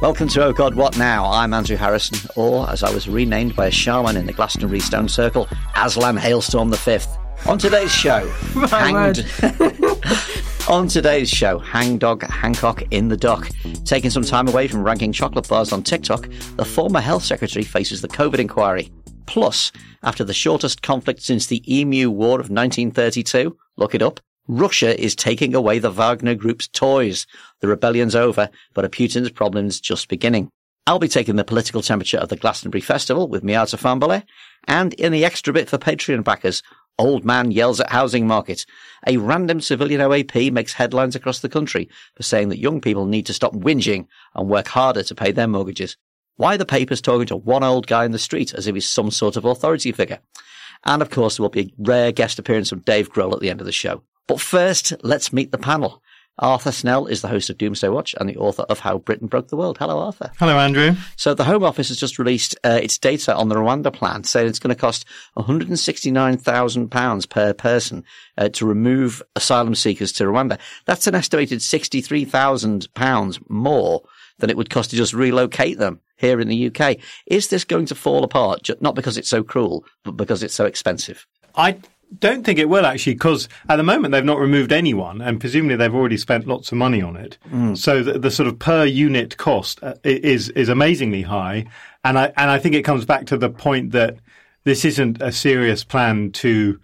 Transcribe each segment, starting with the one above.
Welcome to Oh God, What Now? I'm Andrew Harrison, or as I was renamed by a shaman in the Glastonbury Stone Circle, Aslan Hailstorm V. On today's show, hanged. On today's show, Hangdog Hancock in the dock. Taking some time away from ranking chocolate bars on TikTok, the former health secretary faces the COVID inquiry. Plus, after the shortest conflict since the Emu War of 1932, look it up, Russia is taking away the Wagner Group's toys. The rebellion's over, but a Putin's problem's just beginning. I'll be taking the political temperature of the Glastonbury Festival with Miata Fahnbulleh, and in the extra bit for Patreon backers, Old Man yells at housing market. A random civilian OAP makes headlines across the country for saying that young people need to stop whinging and work harder to pay their mortgages. Why the papers talking to one old guy in the street as if he's some sort of authority figure? And of course, there will be a rare guest appearance from Dave Grohl at the end of the show. But first, let's meet the panel. Arthur Snell is the host of Doomsday Watch and the author of How Britain Broke the World. Hello, Arthur. Hello, Andrew. So the Home Office has just released uh, its data on the Rwanda plan, saying it's going to cost £169,000 per person uh, to remove asylum seekers to Rwanda. That's an estimated £63,000 more than it would cost to just relocate them here in the UK. Is this going to fall apart, not because it's so cruel, but because it's so expensive? I don't think it will actually, because at the moment they've not removed anyone, and presumably they've already spent lots of money on it. Mm. So the, the, sort of per unit cost uh, is is amazingly high, and I and I think it comes back to the point that this isn't a serious plan to.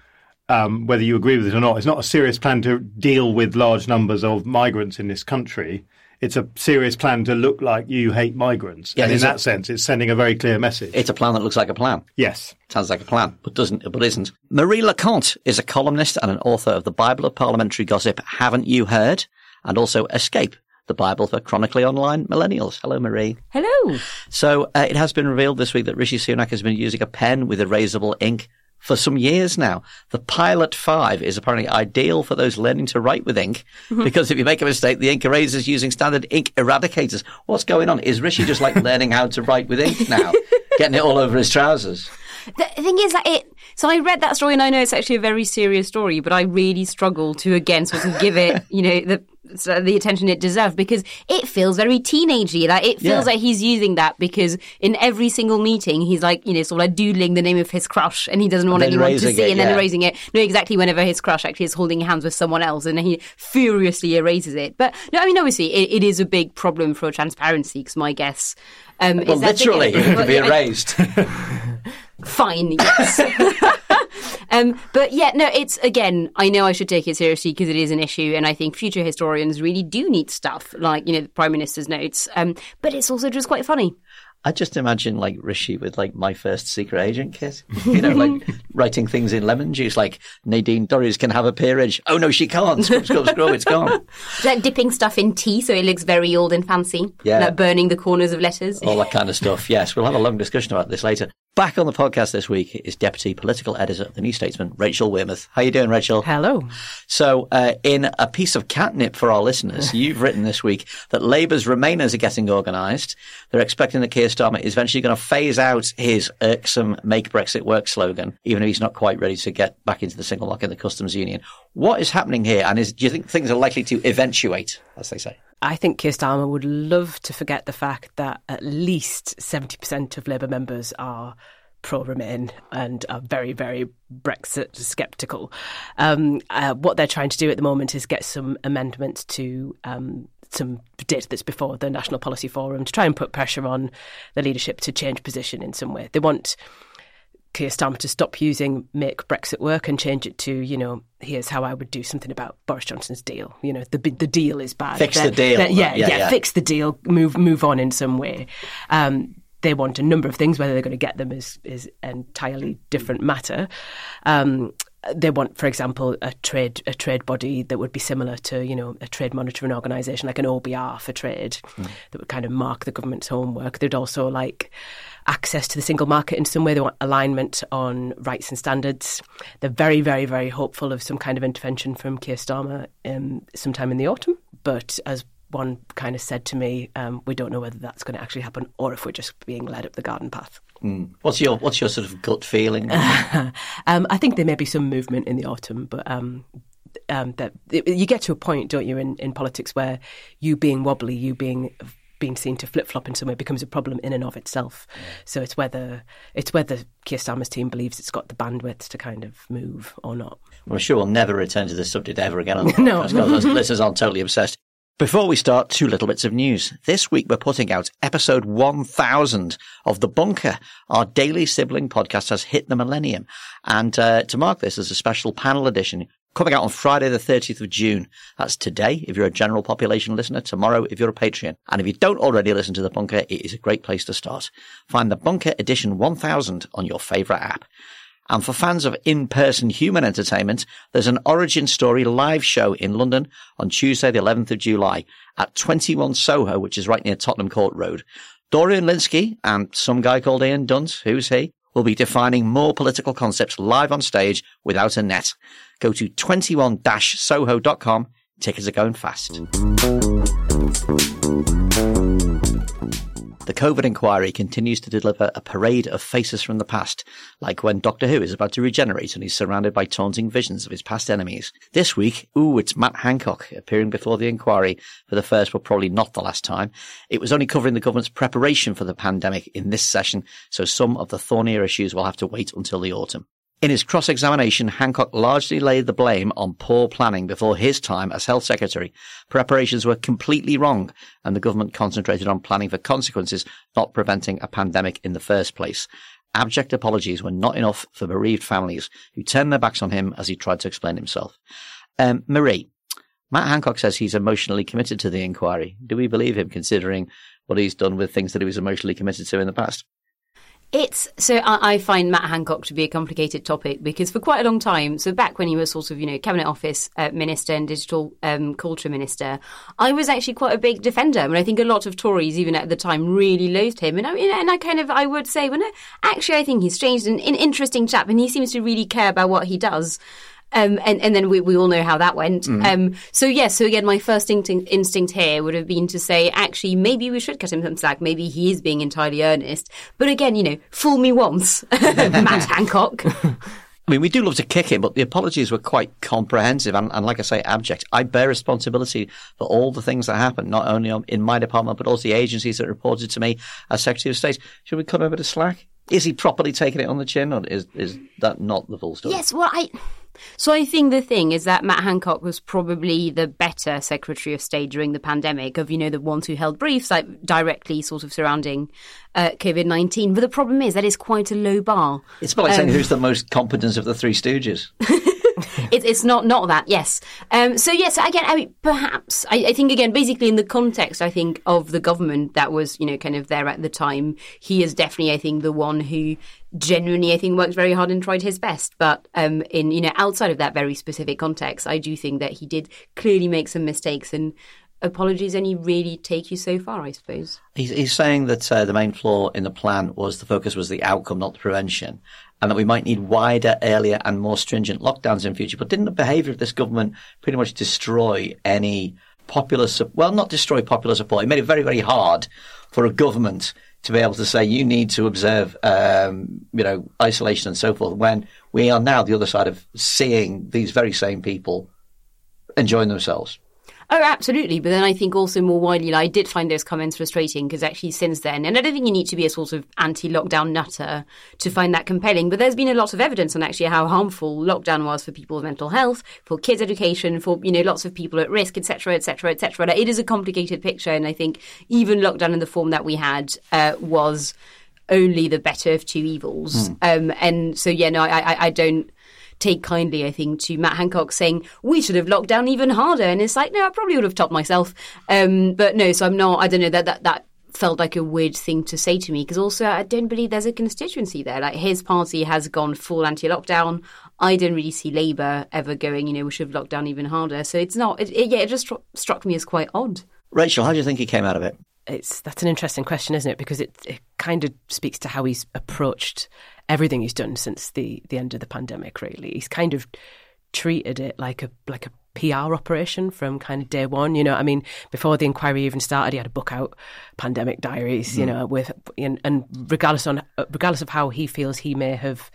Um, whether you agree with it or not, it's not a serious plan to deal with large numbers of migrants in this country it's a serious plan to look like you hate migrants. Yeah, and in that a, sense, it's sending a very clear message. It's a plan that looks like a plan. Yes. Sounds like a plan, but doesn't, but isn't. Marie Le Conte is a columnist and an author of the Bible of Parliamentary Gossip, Haven't You Heard? And also Escape, the Bible for chronically online millennials. Hello, Marie. Hello. So uh, it has been revealed this week that Rishi Sunak has been using a pen with erasable ink for some years now. The Pilot 5 is apparently ideal for those learning to write with ink mm-hmm. because if you make a mistake, the ink erases using standard ink eradicators. What's going on? Is Rishi just like learning how to write with ink now? Getting it all over his trousers? The thing is that it. So I read that story, and I know it's actually a very serious story, but I really struggle to again sort of give it, you know, the the attention it deserves because it feels very teenagey. Like it feels yeah. like he's using that because in every single meeting he's like, you know, sort of like doodling the name of his crush and he doesn't want anyone to see it, and then erasing it. No, exactly whenever his crush actually is holding hands with someone else and he furiously erases it. But no, I mean, obviously it, it is a big problem for transparency because my guess um, well, literally, it could be erased. Fine, yes. Um, but yeah, no, it's again, I know I should take it seriously because it is an issue, and I think future historians really do need stuff like, you know, the Prime Minister's notes. Um, but it's also just quite funny. I just imagine like Rishi with like my first secret agent kit, you know, like writing things in lemon juice, like Nadine Dorries can have a peerage. Oh no, she can't. Scrub, scrub, scrub, it's gone. like dipping stuff in tea so it looks very old and fancy. Yeah. Like burning the corners of letters. All that kind of stuff. Yes, we'll have a long discussion about this later. Back on the podcast this week is Deputy Political Editor of the New Statesman, Rachel Wearmouth. How are you doing, Rachel? Hello. So, uh, in a piece of catnip for our listeners, you've written this week that Labour's Remainers are getting organised. They're expecting that Keir Starmer is eventually going to phase out his irksome "Make Brexit Work" slogan, even if he's not quite ready to get back into the single market and the customs union. What is happening here, and is, do you think things are likely to eventuate, as they say? I think Keir Starmer would love to forget the fact that at least 70% of Labour members are pro Remain and are very, very Brexit sceptical. Um, uh, what they're trying to do at the moment is get some amendments to um, some data that's before the National Policy Forum to try and put pressure on the leadership to change position in some way. They want Keir Starmer to stop using make Brexit work and change it to, you know, here's how I would do something about Boris Johnson's deal. You know, the the deal is bad. Fix the deal. yeah, yeah, yeah, yeah, fix the deal. Move move on in some way. Um, they want a number of things. Whether they're going to get them is is entirely different matter. Um, they want, for example, a trade a trade body that would be similar to you know a trade monitoring organisation like an OBR for trade mm. that would kind of mark the government's homework. They'd also like access to the single market in some way. They want alignment on rights and standards. They're very, very, very hopeful of some kind of intervention from Keir Starmer um, sometime in the autumn. But as one kind of said to me, um, we don't know whether that's going to actually happen or if we're just being led up the garden path. Mm. What's your What's your sort of gut feeling? um, I think there may be some movement in the autumn, but um, um, that you get to a point, don't you, in, in politics where you being wobbly, you being being seen to flip flop in some way becomes a problem in and of itself. Yeah. So it's whether it's whether Keir Starmer's team believes it's got the bandwidth to kind of move or not. Well, I'm sure we'll never return to this subject ever again. No, listeners aren't totally obsessed. Before we start, two little bits of news. This week we're putting out episode 1000 of The Bunker. Our daily sibling podcast has hit the millennium. And uh, to mark this as a special panel edition, coming out on Friday the 30th of June. That's today if you're a general population listener, tomorrow if you're a Patreon. And if you don't already listen to The Bunker, it is a great place to start. Find The Bunker Edition 1000 on your favourite app. And for fans of in-person human entertainment, there's an origin story live show in London on Tuesday, the 11th of July at 21 Soho, which is right near Tottenham Court Road. Dorian Lynskey and some guy called Ian Dunt, who's he, will be defining more political concepts live on stage without a net. Go to 21-soho.com. Tickets are going fast. The COVID inquiry continues to deliver a parade of faces from the past, like when Doctor Who is about to regenerate and he's surrounded by taunting visions of his past enemies. This week, ooh, it's Matt Hancock appearing before the inquiry for the first but probably not the last time. It was only covering the government's preparation for the pandemic in this session, so some of the thornier issues will have to wait until the autumn. In his cross-examination, Hancock largely laid the blame on poor planning before his time as Health Secretary. Preparations were completely wrong, and the government concentrated on planning for consequences, not preventing a pandemic in the first place. Abject apologies were not enough for bereaved families who turned their backs on him as he tried to explain himself. Um, Marie, Matt Hancock says he's emotionally committed to the inquiry. Do we believe him considering what he's done with things that he was emotionally committed to in the past? It's so I, I, find Matt Hancock to be a complicated topic because for quite a long time, so back when he was sort of you know cabinet office uh, minister and digital um, culture minister, I was actually quite a big defender. I mean, I think a lot of Tories even at the time really loathed him, and I mean, and I kind of I would say, well, no, actually, I think he's changed and an interesting chap, and he seems to really care about what he does. Um, and, and then we, we all know how that went. Mm. Um, so yes, yeah, so again, my first instinct, instinct here would have been to say, actually, maybe we should cut him some slack. Maybe he is being entirely earnest. But again, you know, fool me once, Matt Hancock. I mean, we do love to kick him, but the apologies were quite comprehensive and, and, like I say, abject. I bear responsibility for all the things that happened, not only in my department, but also the agencies that reported to me as Secretary of State. Should we cut him a bit of slack? Is he properly taking it on the chin, or is is that not the full story? Yes, well, I so I think the thing is that Matt Hancock was probably the better Secretary of State during the pandemic of, you know, the ones who held briefs like directly sort of surrounding uh, COVID 19. But the problem is that is quite a low bar. It's like um, saying who's the most competent of the Three Stooges. it, it's not not that. Yes. Um, so yes, again, I mean, perhaps I, I, think again, basically in the context, I think of the government that was you know kind of there at the time, he is definitely I think the one who genuinely I think worked very hard and tried his best. But um, in you know outside of that very specific context, I do think that he did clearly make some mistakes and apologies only really take you so far, I suppose. He's, he's saying that uh, the main flaw in the plan was the focus was the outcome, not the prevention and that we might need wider, earlier, and more stringent lockdowns in future. But didn't the behaviour of this government pretty much destroy any popular, well, not destroy popular support. It made it very, very hard for a government to be able to say you need to observe, um, you know, isolation and so forth. When we are now the other side of seeing these very same people enjoying themselves. Oh, absolutely. But then I think also more widely, like, I did find those comments frustrating because actually since then, and I don't think you need to be a sort of anti-lockdown nutter to find that compelling, but there's been a lot of evidence on actually how harmful lockdown was for people's mental health, for kids' education, for, you know, lots of people at risk, etc., etc., etc. It is a complicated picture. And I think even lockdown in the form that we had uh, was only the better of two evils. Mm. Um, and so, yeah, no, I, I, I don't take kindly, I think, to Matt Hancock saying we should have locked down even harder. And it's like, no, I probably would have topped myself. Um, but no, so I'm not, I don't know, that, that, that felt like a weird thing to say to me because also I don't believe there's a constituency there. Like his party has gone full anti-lockdown. I didn't really see Labour ever going, you know, we should have locked down even harder. So it's not, it, it, yeah, it just struck me as quite odd. Rachel, how do you think he came out of it? It's that's an interesting question, isn't it? Because it, it kind of speaks to how he's approached everything he's done since the the end of the pandemic. Really, he's kind of treated it like a like a PR operation from kind of day one. You know, I mean, before the inquiry even started, he had a book out, Pandemic Diaries. Mm. You know, with and, and regardless on regardless of how he feels he may have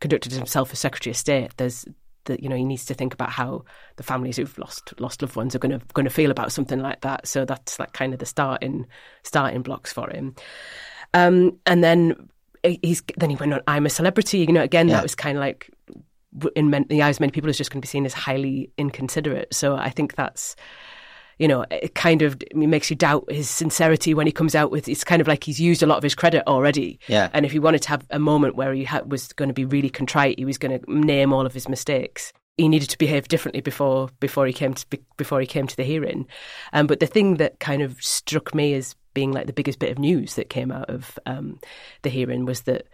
conducted himself as Secretary of State, there's that you know he needs to think about how the families who've lost lost loved ones are going to going to feel about something like that. So that's like kind of the starting starting blocks for him. Um, and then he's then he went on I'm a celebrity. You know, again yeah. that was kind of like in the eyes of many people is just going to be seen as highly inconsiderate. So I think that's you know, it kind of makes you doubt his sincerity when he comes out with. It's kind of like he's used a lot of his credit already. Yeah. And if he wanted to have a moment where he ha- was going to be really contrite, he was going to name all of his mistakes. He needed to behave differently before before he came to before he came to the hearing. Um, but the thing that kind of struck me as being like the biggest bit of news that came out of um, the hearing was that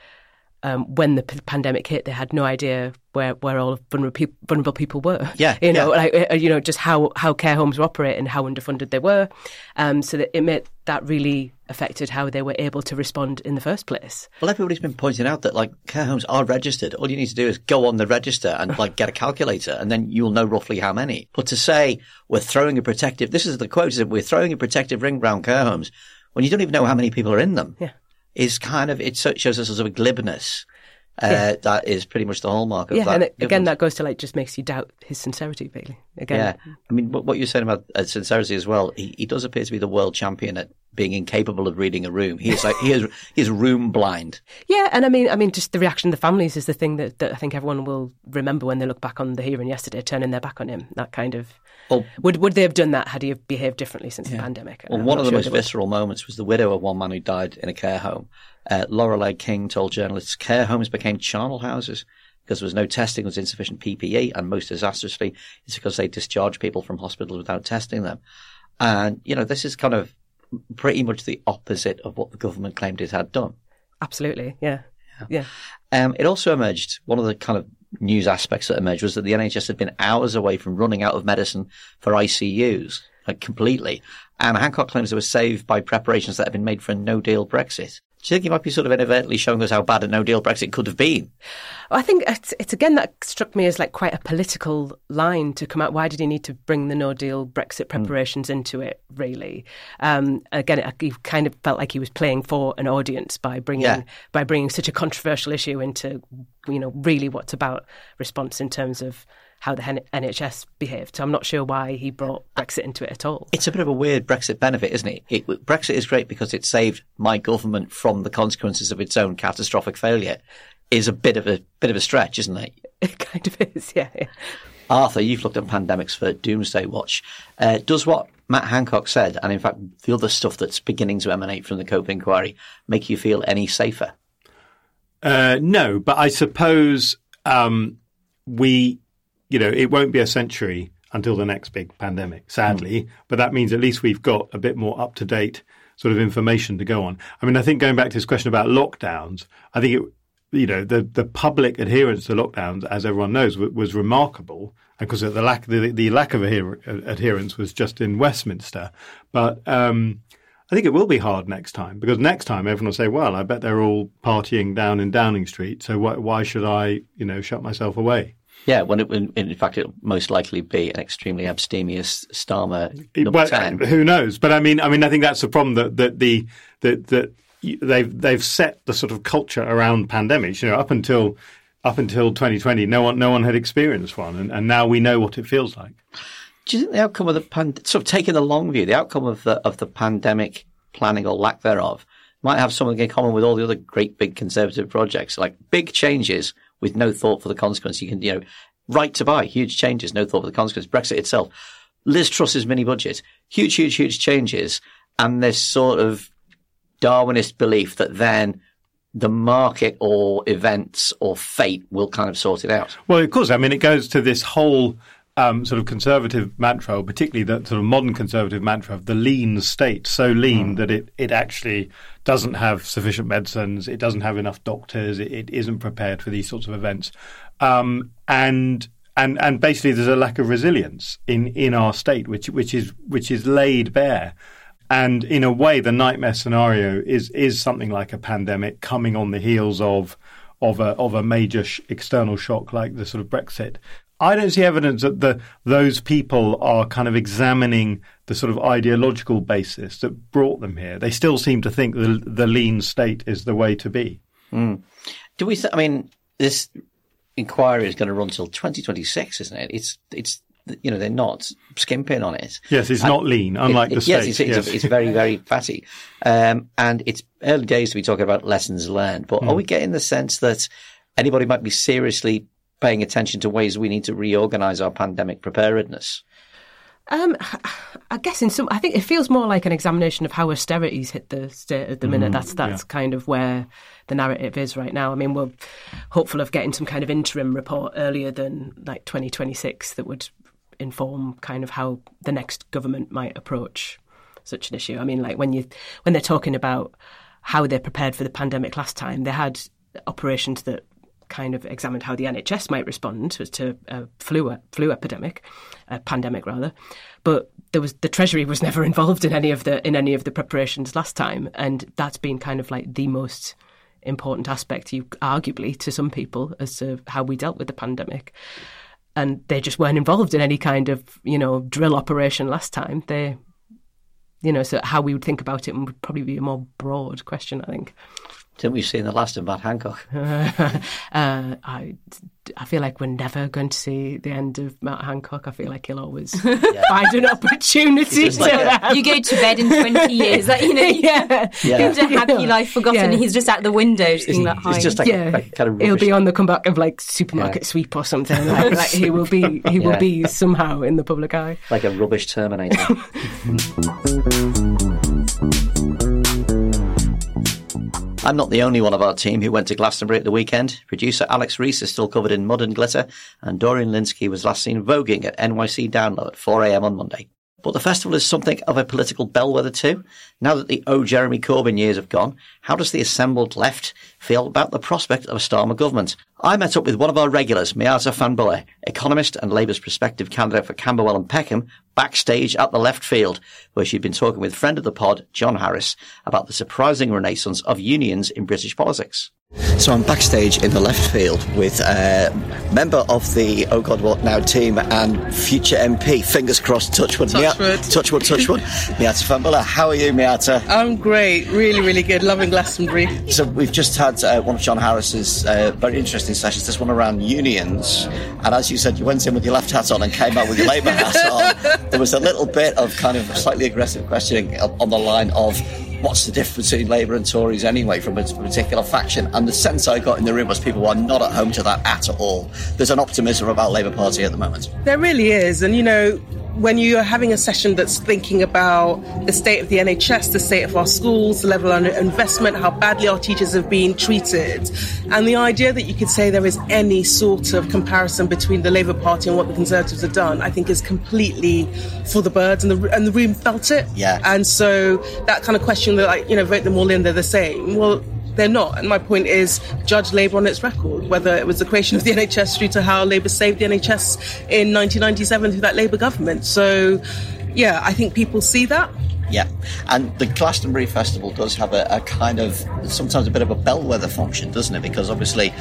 um, when the p- pandemic hit, they had no idea where, where all vulnerable, pe- vulnerable people were. Yeah, you know, yeah. like uh, you know, just how, how care homes were operating and how underfunded they were. Um, so that it made that really affected how they were able to respond in the first place. Well, everybody's been pointing out that like care homes are registered. All you need to do is go on the register and like get a calculator, and then you'll know roughly how many. But to say we're throwing a protective, this is the quote: is that we're throwing a protective ring around care homes when you don't even know how many people are in them. Yeah is kind of it shows us sort of a glibness. Uh, yeah. That is pretty much the hallmark of yeah, that. and it, again, that goes to like just makes you doubt his sincerity, really. Again, yeah. I mean, what, you're saying about uh, sincerity as well. He, he does appear to be the world champion at being incapable of reading a room. He is like he is he's room blind. Yeah, and I mean, I mean, just the reaction of the families is the thing that, that I think everyone will remember when they look back on the hearing yesterday, turning their back on him. That kind of well, would would they have done that had he behaved differently since yeah. the pandemic? Well, I'm one of the sure most visceral moments was the widow of one man who died in a care home uh, Lorelei King told journalists care homes became charnel houses because there was no testing, there was insufficient PPE, and most disastrously, it's because they discharged people from hospitals without testing them. And, you know, this is kind of pretty much the opposite of what the government claimed it had done. Absolutely, yeah. Yeah. yeah. Um, it also emerged, one of the kind of news aspects that emerged was that the NHS had been hours away from running out of medicine for ICUs, like completely. And Hancock claims they were saved by preparations that had been made for a no deal Brexit. Do you think he might be sort of inadvertently showing us how bad a no deal Brexit could have been? I think it's, it's, again that struck me as like quite a political line to come out. Why did he need to bring the no deal Brexit hmm. preparations mm. into it? Really, um, again, it, he kind of felt like he was playing for an audience by bringing yeah. by bringing such a controversial issue into you know really what's about response in terms of how the NHS behaved. So I'm not sure why he brought Brexit into it at all. It's a bit of a weird Brexit benefit, isn't it? it Brexit is great because it saved my government from the consequences of its own catastrophic failure. Is a bit of a bit of a stretch, isn't it? It kind of is, yeah. yeah. Arthur, you've looked at pandemics for Doomsday Watch. Uh, does what Matt Hancock said, and in fact the other stuff that's beginning to emanate from the Cope inquiry, make you feel any safer? Uh, no, but I suppose um, we you know, it won't be a century until the next big pandemic, sadly. Mm. But that means at least we've got a bit more up to date sort of information to go on. I mean, I think going back to this question about lockdowns, I think it, you know, the the public adherence to lockdowns, as everyone knows, was, was remarkable, because the lack the, the lack of adherence was just in Westminster. But um, I think it will be hard next time because next time everyone will say, "Well, I bet they're all partying down in Downing Street, so why, why should I, you know, shut myself away?" Yeah, when it, in fact, it'll most likely be an extremely abstemious Starmer number well, 10. Who knows? But I mean, I mean, I think that's the problem that, that the, that, that they've, they've set the sort of culture around pandemics, you know, up until, up until 2020, no one, no one had experienced one. And, and now we know what it feels like. Do you think the outcome of the pan, sort of taking the long view, the outcome of the, of the pandemic planning or lack thereof might have something in common with all the other great big conservative projects, like big changes with no thought for the consequence. You can, you know, right to buy, huge changes, no thought for the consequence. Brexit itself, Liz Truss's mini budget, huge, huge, huge changes, and this sort of Darwinist belief that then the market or events or fate will kind of sort it out. Well, of course. I mean, it goes to this whole um, sort of conservative mantra, or particularly the sort of modern conservative mantra of the lean state, so lean mm. that it, it actually doesn't have sufficient medicines, it doesn't have enough doctors, it, it isn't prepared for these sorts of events, um, and and and basically there's a lack of resilience in, in our state, which which is which is laid bare. And in a way, the nightmare scenario is is something like a pandemic coming on the heels of of a of a major sh- external shock like the sort of Brexit. I don't see evidence that the those people are kind of examining the sort of ideological basis that brought them here. They still seem to think the the lean state is the way to be. Mm. Do we? Th- I mean, this inquiry is going to run till 2026, isn't it? It's it's you know they're not skimping on it. Yes, it's and not lean, unlike it, the yes, It's, yes, it's, it's very very fatty, um, and it's early days to be talking about lessons learned. But mm. are hmm. we getting the sense that anybody might be seriously paying attention to ways we need to reorganize our pandemic preparedness? Um, I guess in some, I think it feels more like an examination of how austerities hit the state at the minute. Mm, that's that's yeah. kind of where the narrative is right now. I mean, we're hopeful of getting some kind of interim report earlier than like 2026 that would inform kind of how the next government might approach such an issue. I mean, like when you when they're talking about how they prepared for the pandemic last time, they had operations that kind of examined how the NHS might respond to a flu flu epidemic, a pandemic rather. But there was the Treasury was never involved in any of the in any of the preparations last time, and that's been kind of like the most important aspect, you arguably to some people, as to how we dealt with the pandemic. And they just weren't involved in any kind of you know drill operation last time. They, you know, so how we would think about it would probably be a more broad question, I think. Didn't we see in the last of Matt Hancock? uh, I, I feel like we're never going to see the end of Matt Hancock. I feel like he'll always yeah. find an opportunity to. Like a, you go to bed in 20 years, like, you know, yeah. yeah. a happy life forgotten. Yeah. He's just out the window, just being that high. just like, yeah. like kind of He'll be on the comeback of like supermarket sweep or something. Like, like he will be, he will be somehow in the public eye. Like a rubbish Terminator. I'm not the only one of our team who went to Glastonbury at the weekend. Producer Alex Rees is still covered in mud and glitter, and Dorian Lynskey was last seen voguing at NYC Downlow at 4am on Monday. But the festival is something of a political bellwether too. Now that the Oh Jeremy Corbyn years have gone, how does the assembled left feel about the prospect of a Starmer government? I met up with one of our regulars, Miata Fahnbulleh, economist and Labour's prospective candidate for Camberwell and Peckham, backstage at the left field, where she'd been talking with friend of the pod, John Harris, about the surprising renaissance of unions in British politics. So I'm backstage in the left field with a member of the Oh God What Now team and future MP. Fingers crossed, touchwood. Touchwood. Mia- touchwood, touchwood. Miata Fahnbulleh, how are you, Miata? I'm great. Really, really good. Loving Glastonbury. So we've just had uh, one of John Harris's uh, very interesting sessions, this one around unions. And as you said, you went in with your left hat on and came out with your Labour hat on. There was a little bit of kind of slightly aggressive questioning on the line of what's the difference between Labour and Tories anyway from a particular faction? And the sense I got in the room was people are not at home to that at all. There's an optimism about Labour Party at the moment. There really is. And, you know, when you're having a session that's thinking about the state of the NHS, the state of our schools, the level of investment, how badly our teachers have been treated, and the idea that you could say there is any sort of comparison between the Labour Party and what the Conservatives have done, I think is completely for the birds, and the and the room felt it. Yeah. And so that kind of question that like you know vote them all in, they're the same. Well, they're not. And my point is, judge Labour on its record, whether it was the creation of the NHS through to how Labour saved the NHS in 1997 through that Labour government. So, yeah, I think people see that. Yeah, and the Glastonbury Festival does have a, a, kind of sometimes a bit of a bellwether function, doesn't it? Because obviously,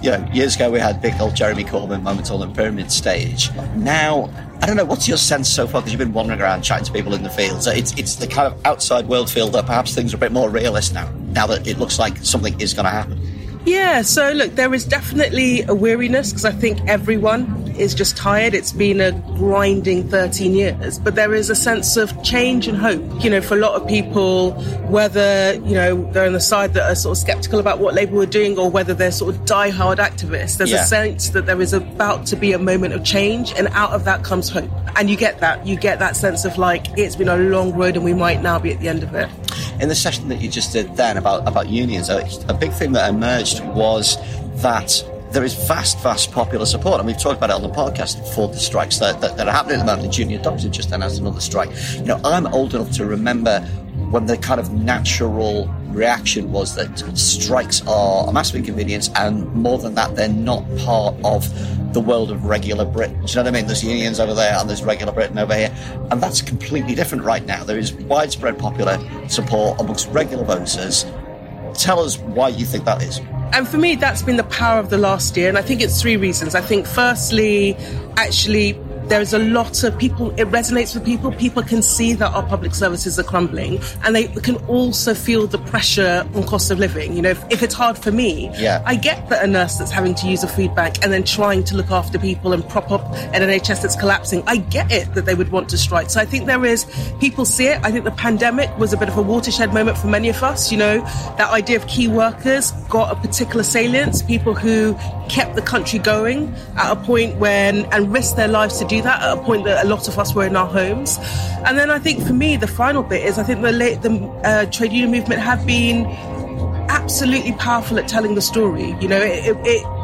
you know, years ago we had big old Jeremy Corbyn moment on the pyramid stage. Now I don't know. What's your sense so far? Because you've been wandering around chatting to people in the fields. It's it's the kind of outside world feel that perhaps things are a bit more realist now. Now that it looks like something is going to happen. Yeah, so look, there is definitely a weariness because I think everyone is just tired. It's been a grinding 13 years, but there is a sense of change and hope. You know, for a lot of people, whether, you know, they're on the side that are sort of skeptical about what Labour were doing or whether they're sort of die-hard activists, there's yeah. a sense that there is about to be a moment of change and out of that comes hope. And you get that. You get that sense of like, it's been a long road and we might now be at the end of it. In the session that you just did then about, about unions, a, a big thing that emerged was that there is vast, vast popular support, and we've talked about it on the podcast for the strikes that, that, that are happening at the moment. The junior doctors just announced another strike. You know, I'm old enough to remember when the kind of natural reaction was that strikes are a massive inconvenience, and more than that, they're not part of the world of regular Britain. Do you know what I mean? There's unions over there, and there's regular Britain over here, and that's completely different right now. There is widespread popular support amongst regular voters. Tell us why you think that is. And for me, that's been the power of the last year. And I think it's three reasons. I think, firstly, actually, there's a lot of people, it resonates with people. People can see that our public services are crumbling and they can also feel the pressure on cost of living. You know, if, if it's hard for me, yeah. I get that a nurse that's having to use a food bank and then trying to look after people and prop up an NHS that's collapsing. I get it that they would want to strike. So I think there is, people see it. I think the pandemic was a bit of a watershed moment for many of us. You know, that idea of key workers got a particular salience, people who kept the country going at a point when, and risked their lives to do that at a point that a lot of us were in our homes. And then I think for me, the final bit is I think the, late the uh, trade union movement have been absolutely powerful at telling the story. You know, it, it, it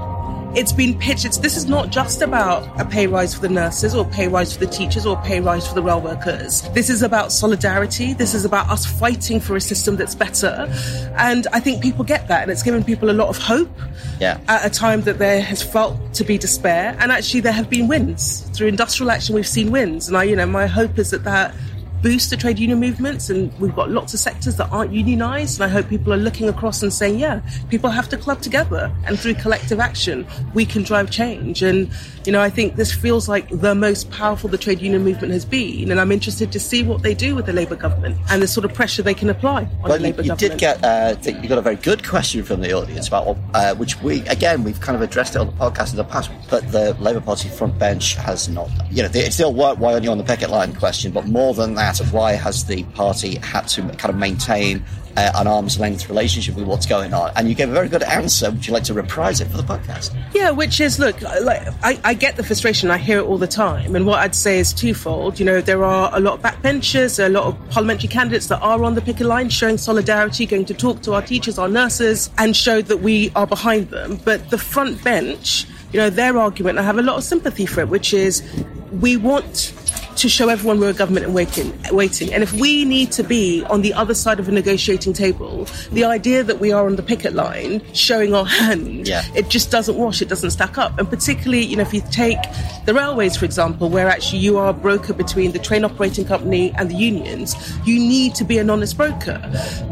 it's been pitched. It's, this is not just about a pay rise for the nurses or pay rise for the teachers or pay rise for the rail workers. This is about solidarity. This is about us fighting for a system that's better. And I think people get that. And it's given people a lot of hope yeah. at a time that there has felt to be despair. And actually, there have been wins. Through industrial action, we've seen wins. And I, you know, my hope is that that boost the trade union movements and we've got lots of sectors that aren't unionized and I hope people are looking across and saying yeah people have to club together and through collective action we can drive change and you know I think this feels like the most powerful the trade union movement has been and I'm interested to see what they do with the Labour government and the sort of pressure they can apply on well, the Labour you, government. did get uh, you got a very good question from the audience about uh, which we again we've kind of addressed it on the podcast in the past but the Labour Party front bench has not you know it's still why are you on the picket line question but more than that of why has the party had to kind of maintain uh, an arm's length relationship with what's going on? And you gave a very good answer. Would you like to reprise it for the podcast? Yeah, which is look, like I, I get the frustration. I hear it all the time, and what I'd say is twofold. You know, there are a lot of backbenchers, a lot of parliamentary candidates that are on the picket line, showing solidarity, going to talk to our teachers, our nurses, and show that we are behind them. But the front bench, you know, their argument, I have a lot of sympathy for it, which is we want to show everyone we're a government and waiting, waiting. And if we need to be on the other side of a negotiating table, the idea that we are on the picket line showing our hand, yeah. it just doesn't wash, it doesn't stack up. And particularly, you know, if you take the railways, for example, where actually you are a broker between the train operating company and the unions, you need to be an honest broker.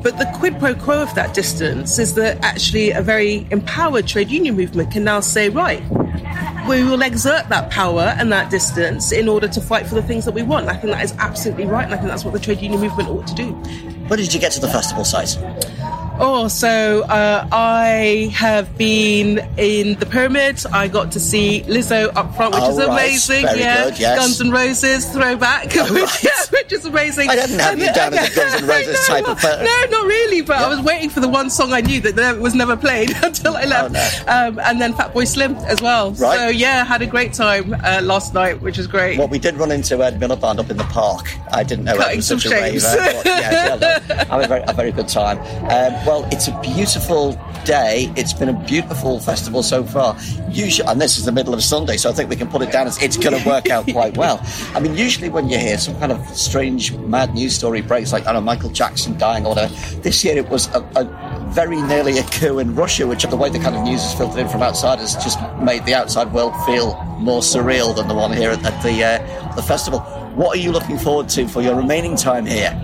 But the quid pro quo of that distance is that actually a very empowered trade union movement can now say, right, we will exert that power and that distance in order to fight for the things that we want. I think that is absolutely right, and I think that's what the trade union movement ought to do. When did you get to the festival site? Oh, so uh, I have been in the pyramids. I got to see Lizzo up front, which oh, is right. amazing. Very yeah, good, yes. Guns N' Roses throwback, Oh, which, right. yeah, which is amazing. I didn't have you down as a Guns N' Roses no, type of. No, not really. But I was waiting for the one song I knew that was never played until I left. Oh, no. um, and then Fatboy Slim as well. Right. So yeah, had a great time uh, last night, which was great. Well, we did run into Ed Miliband up in the park. I didn't know Ed Cutting was such a raver. but yeah, well, I had a very, a very good time. Um, well, it's a beautiful day. It's been a beautiful festival so far. Usually, and this is the middle of Sunday, so I think we can put it down as it's going to work out quite well. I mean, usually when you hear some kind of strange, mad news story breaks, like I don't know Michael Jackson dying or whatever, this year it was a, a very nearly a coup in Russia, which the way the kind of news is filtered in from outside has just made the outside world feel more surreal than the one here at, at the uh, the festival. What are you looking forward to for your remaining time here,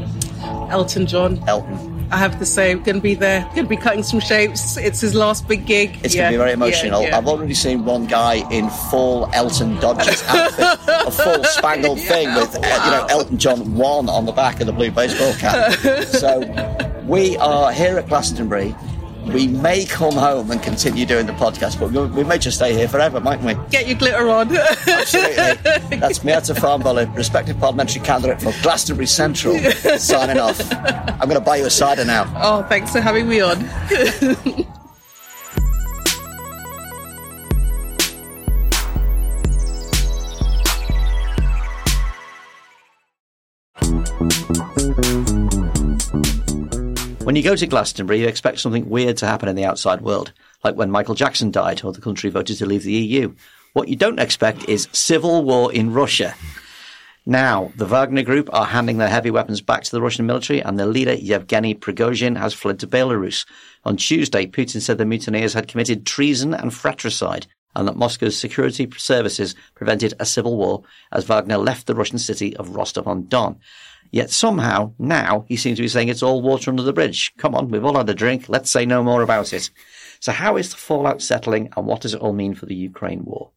Elton John. Elton? I have to say, going to be there. Going to be cutting some shapes. It's his last big gig. It's Yeah, going to be very emotional. yeah. I've already seen one guy in full Elton Dodgers outfit, a full spangled thing with uh, you know Elton John one on the back of the blue baseball cap. so we are here at Glastonbury. We may come home and continue doing the podcast, but we, we may just stay here forever, mightn't we? Get your glitter on. Absolutely. That's Miata Fahnbulleh, respected parliamentary candidate for Glastonbury Central, signing off. I'm going to buy you a cider now. oh, thanks for having me on. When you go to Glastonbury, you expect something weird to happen in the outside world. like when Michael Jackson died or the country voted to leave the EU. What you don't expect is civil war in Russia. Now, the Wagner Group are handing their heavy weapons back to the Russian military, and their leader, Yevgeny Prigozhin, has fled to Belarus. On Tuesday, Putin said the mutineers had committed treason and fratricide, and that Moscow's security services prevented a civil war as Wagner left the Russian city of Rostov on Don. Yet somehow, now, he seems to be saying it's all water under the bridge. Come on, we've all had a drink. Let's say no more about it. So how is the fallout settling and what does it all mean for the Ukraine war?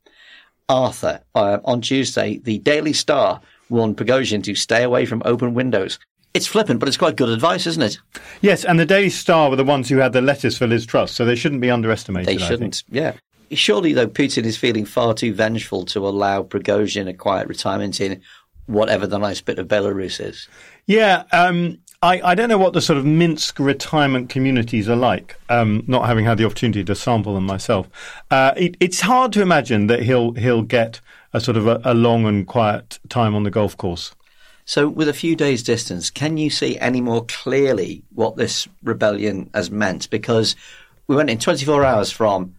Arthur, uh, on Tuesday, the Daily Star warned Prigozhin to stay away from open windows. It's flippant, but it's quite good advice, isn't it? Yes, and the Daily Star were the ones who had the letters for Liz Truss, so they shouldn't be underestimated. They shouldn't, yeah. Surely, though, Putin is feeling far too vengeful to allow Prigozhin a quiet retirement in whatever the nice bit of Belarus is. Yeah, um, I, I, don't know what the sort of Minsk retirement communities are like, um, not having had the opportunity to sample them myself. Uh, it, it's hard to imagine that he'll he'll get a sort of a, a long and quiet time on the golf course. So, with a few days' distance, can you see any more clearly what this rebellion has meant? Because we went in 24 hours from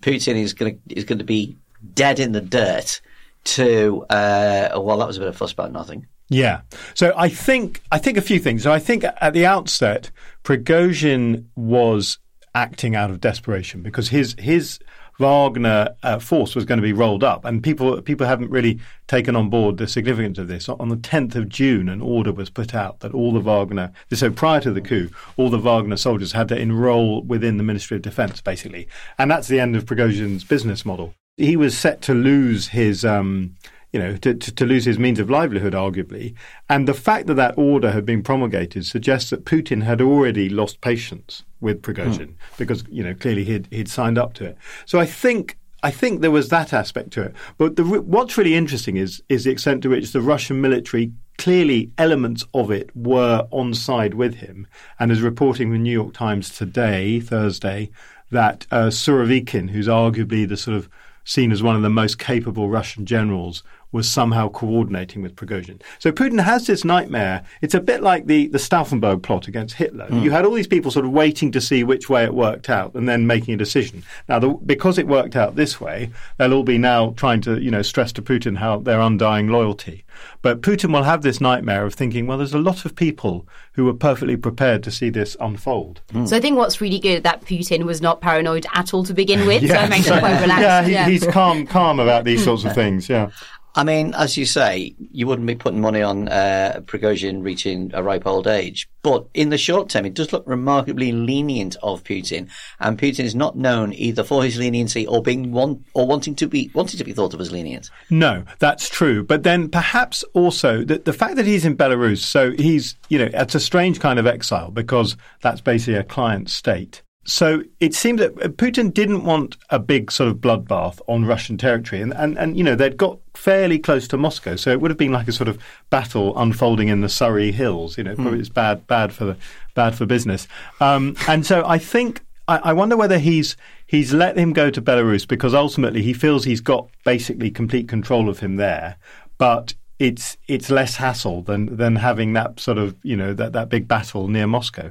Putin is going to is going to be dead in the dirt to uh, well, that was a bit of fuss about nothing. Yeah. So I think I think a few things. So I think at the outset, Prigozhin was acting out of desperation because his his Wagner uh, force was going to be rolled up, and people people haven't really taken on board the significance of this. On the 10th of June, an order was put out that all the Wagner, so prior to the coup, all the Wagner soldiers had to enroll within the Ministry of Defence, basically, and that's the end of Prigozhin's business model. He was set to lose his. Um, you know, to, to, to, lose his means of livelihood, arguably. And the fact that that order had been promulgated suggests that Putin had already lost patience with Prigozhin hmm. because, you know, clearly he'd, he'd signed up to it. So I think I think there was that aspect to it. But the, what's really interesting is is the extent to which the Russian military clearly elements of it were on side with him. And as reporting the New York Times today, Thursday, that uh, Surovikin, who's arguably the sort of seen as one of the most capable Russian generals, was somehow coordinating with Prigozhin. So Putin has this nightmare. It's a bit like the, the Stauffenberg plot against Hitler. Mm. You had all these people sort of waiting to see which way it worked out and then making a decision. Now, the, because it worked out this way, they'll all be now trying to, you know, stress to Putin how their undying loyalty. But Putin will have this nightmare of thinking, well, there's a lot of people who were perfectly prepared to see this unfold. Mm. So I think what's really good that Putin was not paranoid at all to begin with. yeah. So it makes him quite relaxed. Yeah, he, yeah, he's calm, calm about these sorts of things. Yeah. I mean, as you say, you wouldn't be putting money on uh, Prigozhin reaching a ripe old age. But in the short term, it does look remarkably lenient of Putin, and Putin is not known either for his leniency or being want, or wanting to be wanting to be thought of as lenient. No, that's true. But then perhaps also the, the fact that he's in Belarus, so he's you know it's a strange kind of exile because that's basically a client state. So it seemed that Putin didn't want a big sort of bloodbath on Russian territory, and, and, and you know they'd got fairly close to Moscow, so it would have been like a sort of battle unfolding in the Surrey hills. You know, probably mm. it's bad bad for the, bad for business. Um, and so I think I, I wonder whether he's he's let him go to Belarus because ultimately he feels he's got basically complete control of him there, but it's it's less hassle than than having that sort of you know that that big battle near Moscow.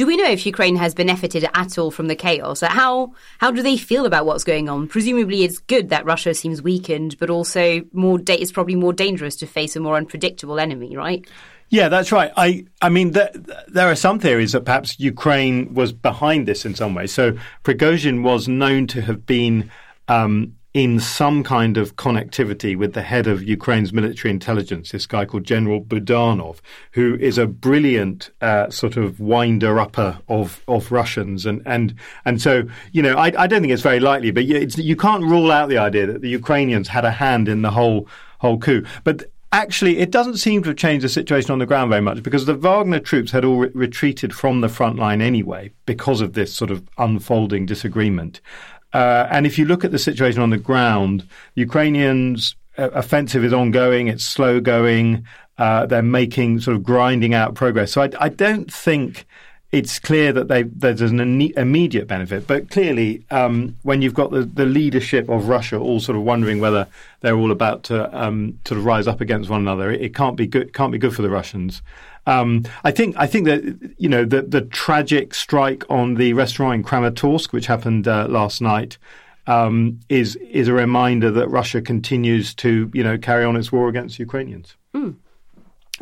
Do we know if Ukraine has benefited at all from the chaos? How how do they feel about what's going on? Presumably, it's good that Russia seems weakened, but also more da- it's probably more dangerous to face a more unpredictable enemy, right? Yeah, that's right. I, I mean, there, there are some theories that perhaps Ukraine was behind this in some way. So Prigozhin was known to have been um, in some kind of connectivity with the head of Ukraine's military intelligence, this guy called General Budanov, who is a brilliant uh, sort of winder upper of, of Russians. And, and, and so, you know, I, I don't think it's very likely, but you can't rule out the idea that the Ukrainians had a hand in the whole, whole coup. But actually, it doesn't seem to have changed the situation on the ground very much because the Wagner troops had all re- retreated from the front line anyway because of this sort of unfolding disagreement. Uh, and if you look at the situation on the ground, Ukrainians' uh, offensive is ongoing. It's slow going. Uh, they're making sort of grinding out progress. So I, I don't think it's clear that they, there's an immediate benefit. But clearly, um, when you've got the, the leadership of Russia all sort of wondering whether they're all about to um, sort of rise up against one another, it, it, can't be good. Can't be good for the Russians. Um, I think I think that you know the the tragic strike on the restaurant in Kramatorsk, which happened uh, last night, um, is is a reminder that Russia continues to you know carry on its war against Ukrainians. Mm.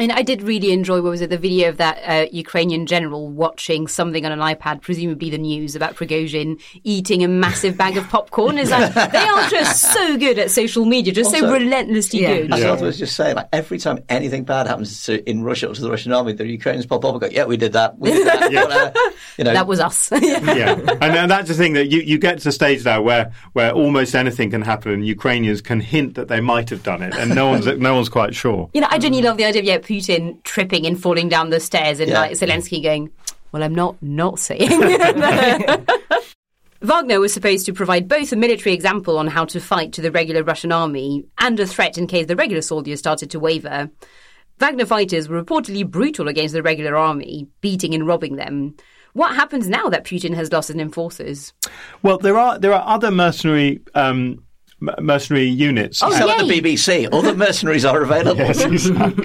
And I did really enjoy, what was it, the video of that uh, Ukrainian general watching something on an iPad, presumably the news about Prigozhin eating a massive bag of popcorn. Is like, they are just so good at social media, just also, so relentlessly yeah. good. I yeah. was just saying, like every time anything bad happens to, in Russia or to the Russian army, the Ukrainians pop up and go, "Yeah, we did that. We did that. yeah. you know, that was us." yeah, and, and, that's the thing that you, you get to a stage now where where almost anything can happen, and Ukrainians can hint that they might have done it, and no one's no one's quite sure. You know, I genuinely love the idea of yeah Putin tripping and falling down the stairs, and yeah. like Zelensky going, "Well, I'm not not saying." Wagner was supposed to provide both a military example on how to fight to the regular Russian army and a threat in case the regular soldiers started to waver. Wagner fighters were reportedly brutal against the regular army, beating and robbing them. What happens now that Putin has lost his enforcers? Well, there are there are other mercenary um, mercenary units. Oh, so at the BBC, all the mercenaries are available. yes, exactly.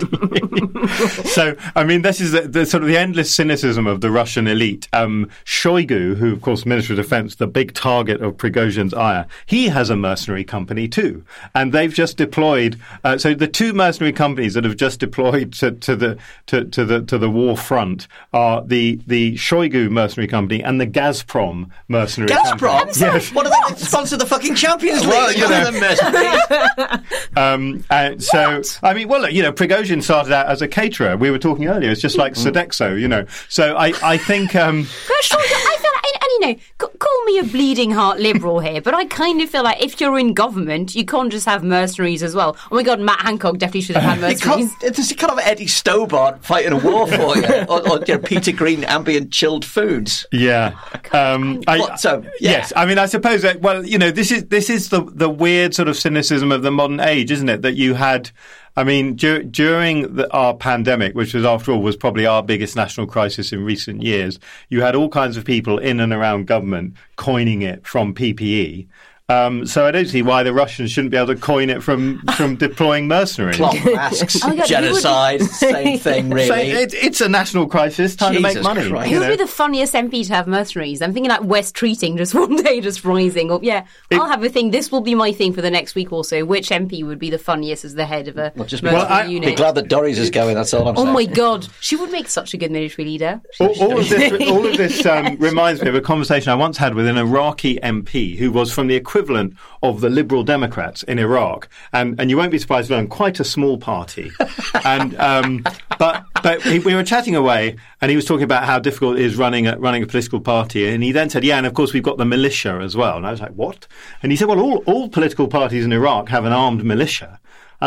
so, I mean, this is the, the, sort of the endless cynicism of the Russian elite. Um, Shoigu, who, of course, Minister of Defense, the big target of Prigozhin's ire, he has a mercenary company too, and they've just deployed. Uh, so, the two mercenary companies that have just deployed to, to the to, to, the to the war front are the the Shoigu mercenary company and the Gazprom mercenary. Gazprom, company. yes. what are they sponsor the fucking Champions League? Well, you know. um, so, I mean, well, you know, Prigozhin started out as a caterer. We were talking earlier. It's just like mm. Sodexo, you know. So I, I think. Um, I feel like, and, you know, call me a bleeding heart liberal here, but I kind of feel like if you're in government, you can't just have mercenaries as well. Oh my God, Matt Hancock definitely should have had mercenaries. You can't, you can't have Eddie Stobart fighting a war for you, or, or you know, Peter Green ambient chilled foods. Yeah. Um, I, so yeah. yes, I mean, I suppose that. Well, you know, this is this is the the weird sort of cynicism of the modern age, isn't it? That you had. I mean, dur- during the, our pandemic, which was, after all, was probably our biggest national crisis in recent years, you had all kinds of people in and around government coining it from PPE. Um, so I don't see why the Russians shouldn't be able to coin it from from deploying mercenaries. Cloth masks, oh God, genocide, same thing, really. So it, it's a national crisis, time Jesus to make money. Christ. Who would be the funniest MP to have mercenaries? I'm thinking like Wes Streeting just one day just rising up. Yeah, it, I'll have a thing. This will be my thing for the next week or so. Which MP would be the funniest as the head of a well, just well, I, unit? Be glad that Dorries is going. That's all I'm oh saying. Oh my God, she would make such a good military leader. All, all, of this, all of this um, reminds me of a conversation I once had with an Iraqi MP who was from the equivalent of the Liberal Democrats in Iraq, and and you won't be surprised to learn quite a small party. and um, but but we were chatting away, and he was talking about how difficult it is running a, running a political party, and he then said, "Yeah, and of course we've got the militia as well." And I was like, "What?" And he said, "Well, all all political parties in Iraq have an armed militia."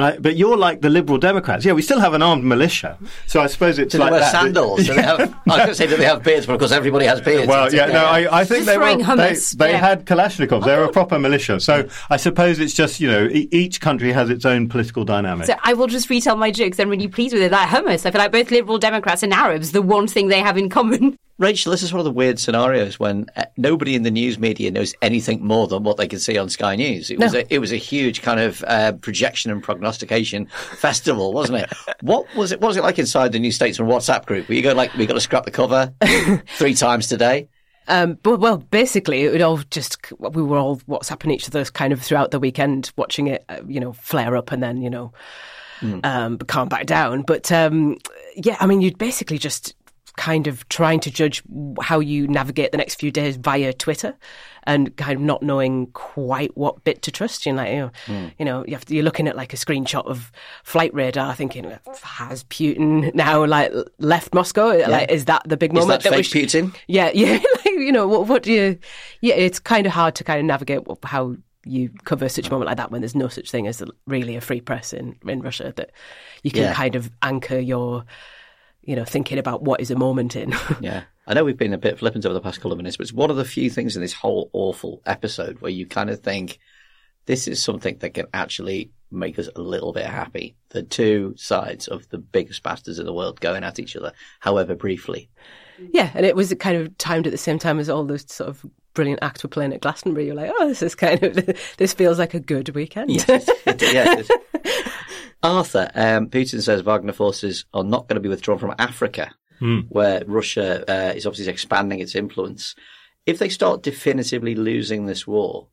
I, but you're like the Liberal Democrats. Yeah, we still have an armed militia. So I suppose it's do like they wear that. sandals? Have, I was going to say, that they have beards? But of course, everybody has beards. Well, yeah, no, I, I think they were. Hummus. They, they yeah. had Kalashnikovs. They're a oh. proper militia. So I suppose it's just you know each country has its own political dynamic. So I will just retell my jokes. I'm really pleased with it. Like hummus, I feel like both Liberal Democrats and Arabs, the one thing they have in common Rachel, this is one of the weird scenarios when uh, nobody in the news media knows anything more than what they can see on Sky News. It was a, it was a huge kind of uh, projection and prognostication festival, wasn't it? What was it? What was it like inside the New Statesman WhatsApp group? Were you going like we got to scrap the cover three times today? Um, but well, basically, it would all just we were all WhatsApping each other kind of throughout the weekend, watching it, uh, you know, flare up and then you know, mm. um, calm back down. But um, yeah, I mean, you'd basically just kind of trying to judge how you navigate the next few days via Twitter and kind of not knowing quite what bit to trust. You're like, you know, mm. you know you to, you're looking at like a screenshot of flight radar, thinking, has Putin now like left Moscow? Yeah. Like, is that the big moment? Is that, that fake Putin? Yeah, yeah. like, you know, what, what do you? Yeah, it's kind of hard to kind of navigate how you cover such a moment like that when there's no such thing as really a free press in in Russia that you can yeah. kind of anchor your you know, thinking about what is a moment in. yeah. I know we've been a bit flippant over the past couple of minutes, but it's one of the few things in this whole awful episode where you kind of think this is something that can actually make us a little bit happy. The two sides of the biggest bastards in the world going at each other, however briefly. Yeah, and it was kind of timed at the same time as all those sort of brilliant acts were playing at Glastonbury. You're like, oh, this is kind of this feels like a good weekend. Yes, it, yes, Arthur, um, Putin says Wagner forces are not going to be withdrawn from Africa, mm. where Russia uh, is obviously expanding its influence. If they start definitively losing this war,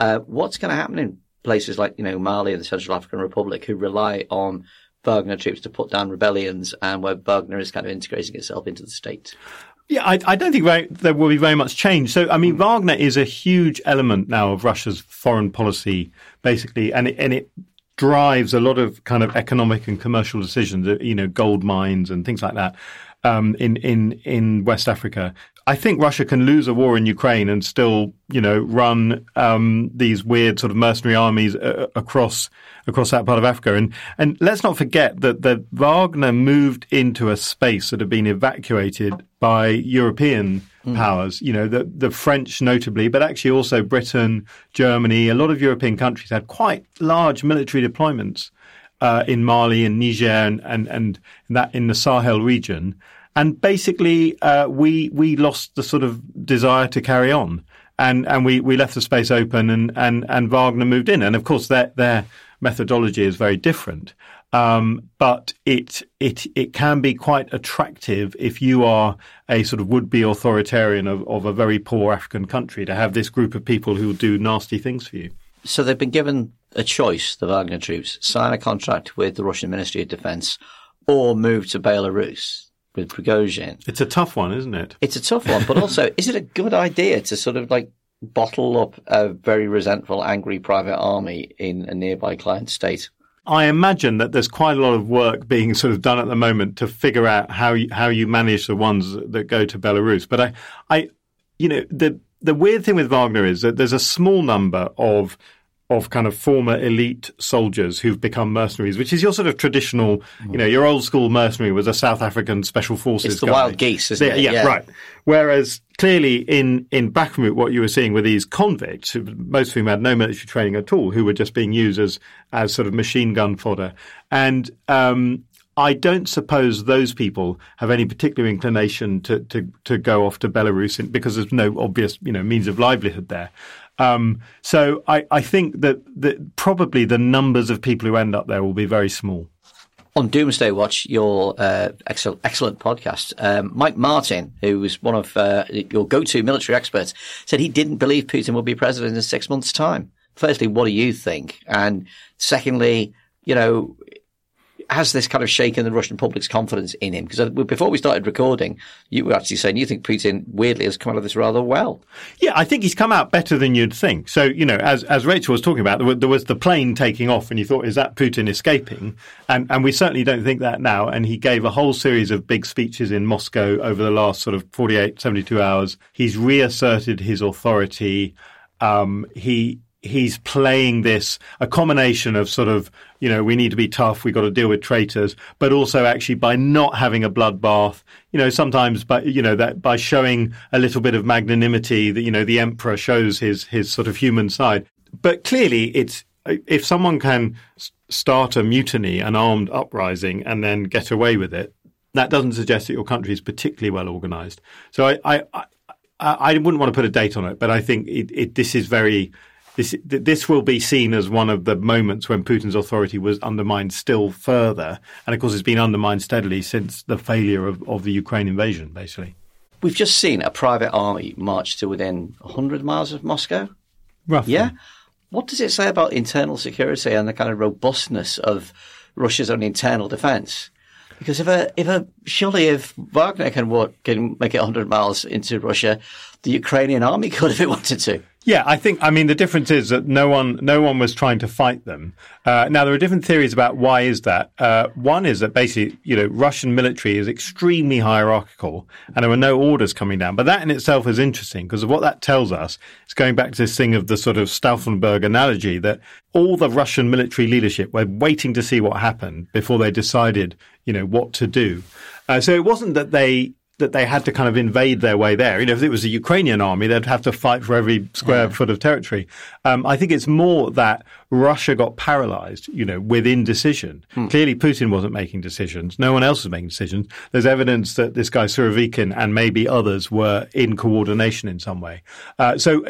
uh, what's going to happen in places like you know Mali and the Central African Republic, who rely on Wagner troops to put down rebellions, and where Wagner is kind of integrating itself into the state? Yeah, I, I, don't think very, there will be very much change. So, I mean, Wagner is a huge element now of Russia's foreign policy, basically, and it, and it drives a lot of kind of economic and commercial decisions, uh, you know, gold mines and things like that. Um, in in in West Africa, I think Russia can lose a war in Ukraine and still, you know, run um, these weird sort of mercenary armies uh, across across that part of Africa. And and let's not forget that that Wagner moved into a space that had been evacuated by European mm. powers. You know, the the French notably, but actually also Britain, Germany, a lot of European countries had quite large military deployments uh, in Mali and Niger and, and and that in the Sahel region. And basically, uh, we we lost the sort of desire to carry on, and and we, we left the space open, and, and, and Wagner moved in, and of course their their methodology is very different. Um, but it it it can be quite attractive if you are a sort of would be authoritarian of, of a very poor African country to have this group of people who will do nasty things for you. So they've been given a choice, the Wagner troops, sign a contract with the Russian Ministry of Defense or move to Belarus with Prigozhin. It's a tough one, isn't it? It's a tough one, but also, is it a good idea to sort of like bottle up a very resentful, angry private army in a nearby client state? I imagine that there's quite a lot of work being sort of done at the moment to figure out how you, how you manage the ones that go to Belarus. But I, I, you know, the the weird thing with Wagner is that there's a small number of of kind of former elite soldiers who've become mercenaries, which is your sort of traditional, you know, your old school mercenary was a South African special forces. It's the guy. wild geese, isn't it? Yeah, yeah, right. Whereas clearly in in Bakhmut, what you were seeing were these convicts, most of whom had no military training at all, who were just being used as as sort of machine gun fodder, and um, I don't suppose those people have any particular inclination to, to, to go off to Belarus because there's no obvious, you know, means of livelihood there. Um, so I, I think that, that probably the numbers of people who end up there will be very small. On Doomsday Watch, your uh, excellent, excellent podcast, um, Mike Martin, who was one of uh, your go-to military experts, said he didn't believe Putin would be president in six months' time. Firstly, what do you think? And secondly, you know, has this kind of shaken the Russian public's confidence in him? Because uh, before we started recording, you were actually saying you think Putin weirdly has come out of this rather well. Yeah, I think he's come out better than you'd think. So you know, as as Rachel was talking about, there was the plane taking off, and you thought, is that Putin escaping? And and we certainly don't think that now. And he gave a whole series of big speeches in Moscow over the last sort of 48, 72 hours. He's reasserted his authority. Um, he he's playing this a combination of sort of you know we need to be tough we got to deal with traitors but also actually by not having a bloodbath you know sometimes by you know that by showing a little bit of magnanimity that you know the emperor shows his his sort of human side. But clearly it's if someone can start a mutiny an armed uprising and then get away with it that doesn't suggest that your country is particularly well organized. So i i I, I wouldn't want to put a date on it, but I think it, it, this is very this this will be seen as one of the moments when Putin's authority was undermined still further, and of course it's been undermined steadily since the failure of, of the Ukraine invasion, basically. We've just seen a private army march to within 100 miles of Moscow. Roughly. Yeah. What does it say about internal security and the kind of robustness of Russia's own internal defence? Because if a if a surely if Wagner can walk, can make it 100 miles into Russia, the Ukrainian army could if it wanted to. Yeah, I think. I mean, the difference is that no one, no one was trying to fight them. Uh, now, there are different theories about why is that. Uh, one is that basically, you know, Russian military is extremely hierarchical, and there were no orders coming down. But that in itself is interesting because of what that tells us. It's going back to this thing of the sort of Stauffenberg analogy that all the Russian military leadership were waiting to see what happened before they decided, you know, what to do. Uh, so it wasn't that they that they had to kind of invade their way there. You know, if it was a Ukrainian army, they'd have to fight for every square yeah. foot of territory. Um, I think it's more that Russia got paralyzed, you know, with indecision. Hmm. Clearly, Putin wasn't making decisions. No one else was making decisions. There's evidence that this guy Surovikin and maybe others were in coordination in some way. Uh, so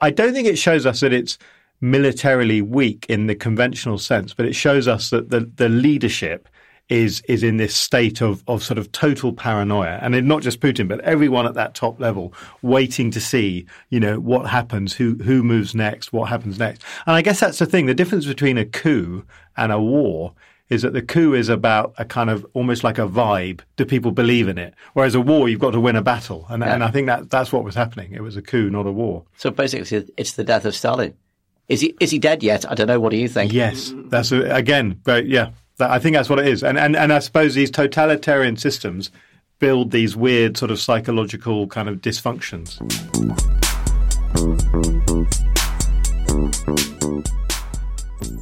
I don't think it shows us that it's militarily weak in the conventional sense, but it shows us that the, the leadership – is is in this state of of sort of total paranoia, and not just Putin, but everyone at that top level, waiting to see, you know, what happens, who who moves next, what happens next. And I guess that's the thing. The difference between a coup and a war is that the coup is about a kind of almost like a vibe. Do people believe in it? Whereas a war, you've got to win a battle, and, yeah. and I think that that's what was happening. It was a coup, not a war. So basically, it's the death of Stalin. Is he is he dead yet? I don't know. What do you think? Yes, that's again, but yeah, I think that's what it is. And, and, and I suppose these totalitarian systems build these weird sort of psychological kind of dysfunctions.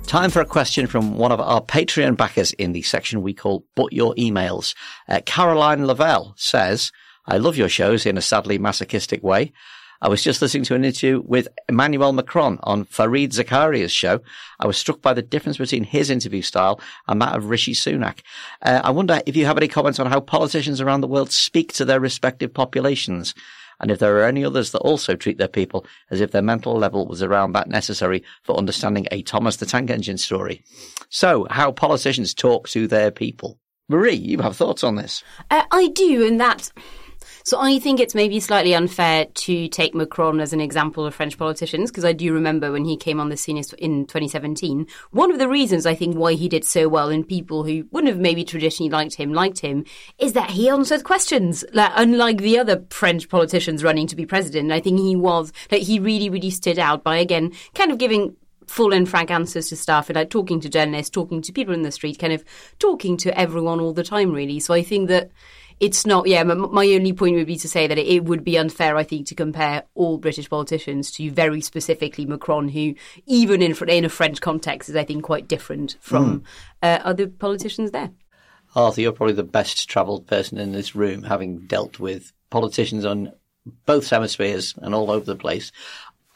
Time for a question from one of our Patreon backers in the section we call But Your Emails. Uh, Caroline Lavelle says, I love your shows in a sadly masochistic way. I was just listening to an interview with Emmanuel Macron on Fareed Zakaria's show. I was struck by the difference between his interview style and that of Rishi Sunak. Uh, I wonder if you have any comments on how politicians around the world speak to their respective populations and if there are any others that also treat their people as if their mental level was around that necessary for understanding a Thomas the Tank Engine story. So, how politicians talk to their people. Marie, you have thoughts on this? Uh, I do, and that so I think it's maybe slightly unfair to take Macron as an example of French politicians, because I do remember when he came on the scene in 2017, one of the reasons I think why he did so well and people who wouldn't have maybe traditionally liked him liked him is that he answered questions, like, unlike the other French politicians running to be president. I think he was, like, he really, really stood out by, again, kind of giving full and frank answers to stuff and like talking to journalists, talking to people in the street, kind of talking to everyone all the time, really. So I think that it's not. Yeah, my only point would be to say that it would be unfair, I think, to compare all British politicians to very specifically Macron, who even in in a French context is, I think, quite different from mm. uh, other politicians there. Arthur, you're probably the best travelled person in this room, having dealt with politicians on both hemispheres and all over the place.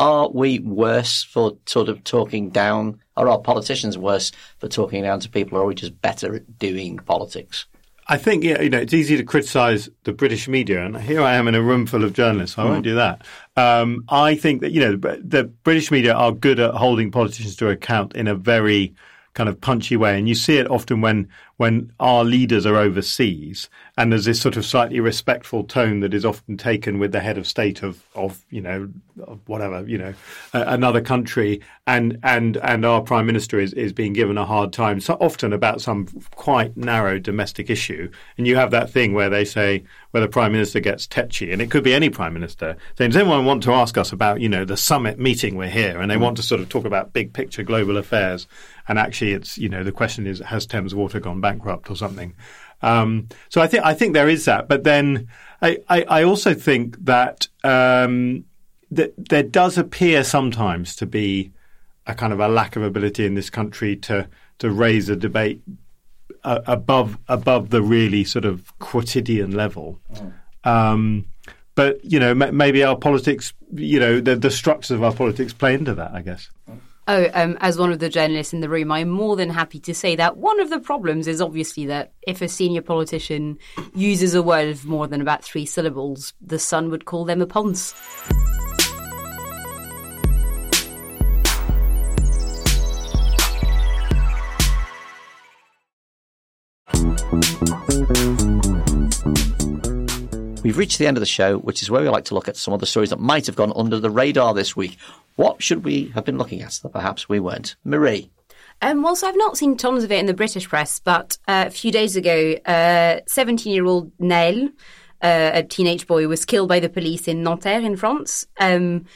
Are we worse for sort of talking down? Are our politicians worse for talking down to people, or are we just better at doing politics? I think yeah, you know it's easy to criticise the British media, and here I am in a room full of journalists. So I mm. won't do that. Um, I think that you know the British media are good at holding politicians to account in a very kind of punchy way, and you see it often when when our leaders are overseas and there's this sort of slightly respectful tone that is often taken with the head of state of, of you know, of whatever, you know, uh, another country and, and, and our prime minister is, is being given a hard time so often about some quite narrow domestic issue. And you have that thing where they say, where the prime minister gets tetchy, and it could be any prime minister, saying, does anyone want to ask us about, you know, the summit meeting we're here? And they want to sort of talk about big picture global affairs. And actually it's, you know, the question is, has Thames Water gone bankrupt or something. Um, so I think I think there is that, but then I, I, I also think that um, that there does appear sometimes to be a kind of a lack of ability in this country to to raise a debate uh, above above the really sort of quotidian level. Mm. Um, but you know, m- maybe our politics, you know, the, the structures of our politics play into that. I guess. Mm. Oh, um, as one of the journalists in the room, I'm more than happy to say that one of the problems is obviously that if a senior politician uses a word of more than about three syllables, the Sun would call them a ponce. We've reached the end of the show, which is where we like to look at some of the stories that might have gone under the radar this week. What should we have been looking at that perhaps we weren't? Marie. Um, well, so I've not seen tons of it in the British press, but uh, a few days ago, 17 uh, year old Naël, uh, a teenage boy, was killed by the police in Nanterre in France. Um,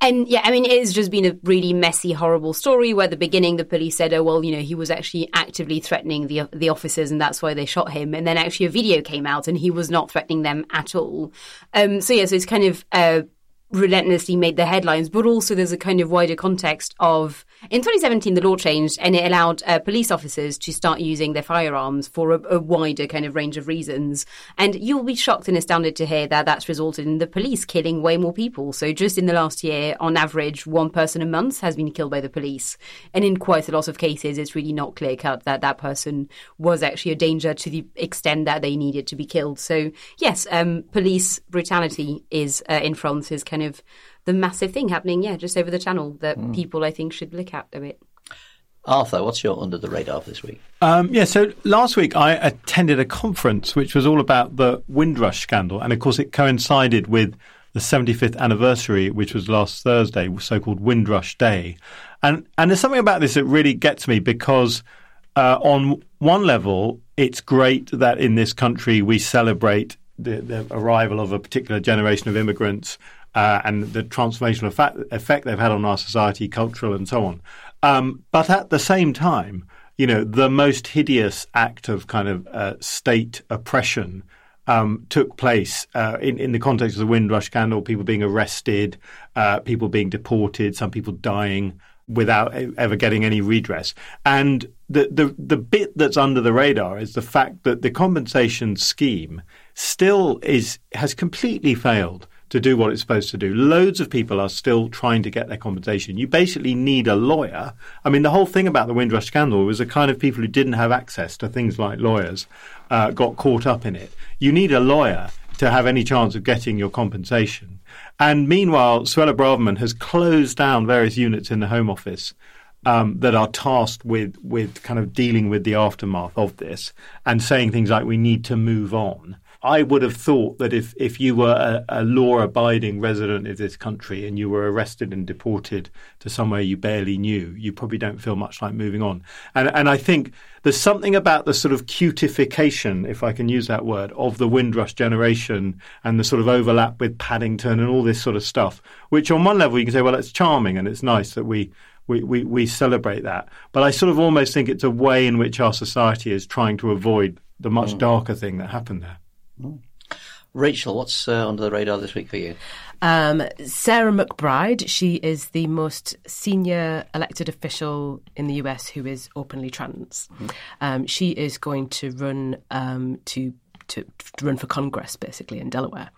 and yeah, I mean, it has just been a really messy, horrible story where the beginning the police said, oh, well, you know, he was actually actively threatening the, the officers and that's why they shot him. And then actually a video came out and he was not threatening them at all. Um, so yeah, so it's kind of, uh, relentlessly made the headlines, but also there's a kind of wider context of in 2017 the law changed and it allowed uh, police officers to start using their firearms for a, a, wider kind of range of reasons. And you'll be shocked and astounded to hear that that's resulted in the police killing way more people. So just in the last year, on average, one person a month has been killed by the police, and in quite a lot of cases, it's really not clear cut that that person was actually a danger to the extent that they needed to be killed. So yes, um, police brutality is uh, in France is kind of the massive thing happening, yeah, just over the channel that mm. people I think should look at a bit. Arthur, what's your under the radar this week? Um, yeah, so last week I attended a conference which was all about the Windrush scandal, and of course it coincided with the 75th anniversary, which was last Thursday, so-called Windrush Day, and and there's something about this that really gets me because uh, on one level it's great that in this country we celebrate the, the arrival of a particular generation of immigrants uh, and the transformational effect, effect, they've had on our society, cultural and so on. Um, but at the same time, you know, the most hideous act of kind of uh, state oppression um, took place uh, in, in the context of the Windrush scandal, people being arrested, uh, people being deported, some people dying without ever getting any redress. And the, the, the bit that's under the radar is the fact that the compensation scheme still is has completely failed to do what it's supposed to do. Loads of people are still trying to get their compensation. You basically need a lawyer. I mean, the whole thing about the Windrush scandal was the kind of people who didn't have access to things like lawyers uh, got caught up in it. You need a lawyer to have any chance of getting your compensation. And meanwhile, Suella Braverman has closed down various units in the Home Office um, that are tasked with with kind of dealing with the aftermath of this and saying things like we need to move on. I would have thought that if, if you were a, a law abiding resident of this country and you were arrested and deported to somewhere you barely knew, you probably don't feel much like moving on. And, and I think there's something about the sort of cutification, if I can use that word, of the Windrush generation and the sort of overlap with Paddington and all this sort of stuff, which on one level you can say, well, it's charming and it's nice that we we, we, we celebrate that. But I sort of almost think it's a way in which our society is trying to avoid the much mm. darker thing that happened there. Mm. Rachel, what's uh, under the radar this week for you? Um, Sarah McBride, she is the most senior elected official in the US who is openly trans. Mm-hmm. Um, she is going to run um, to, to, to run for Congress, basically in Delaware.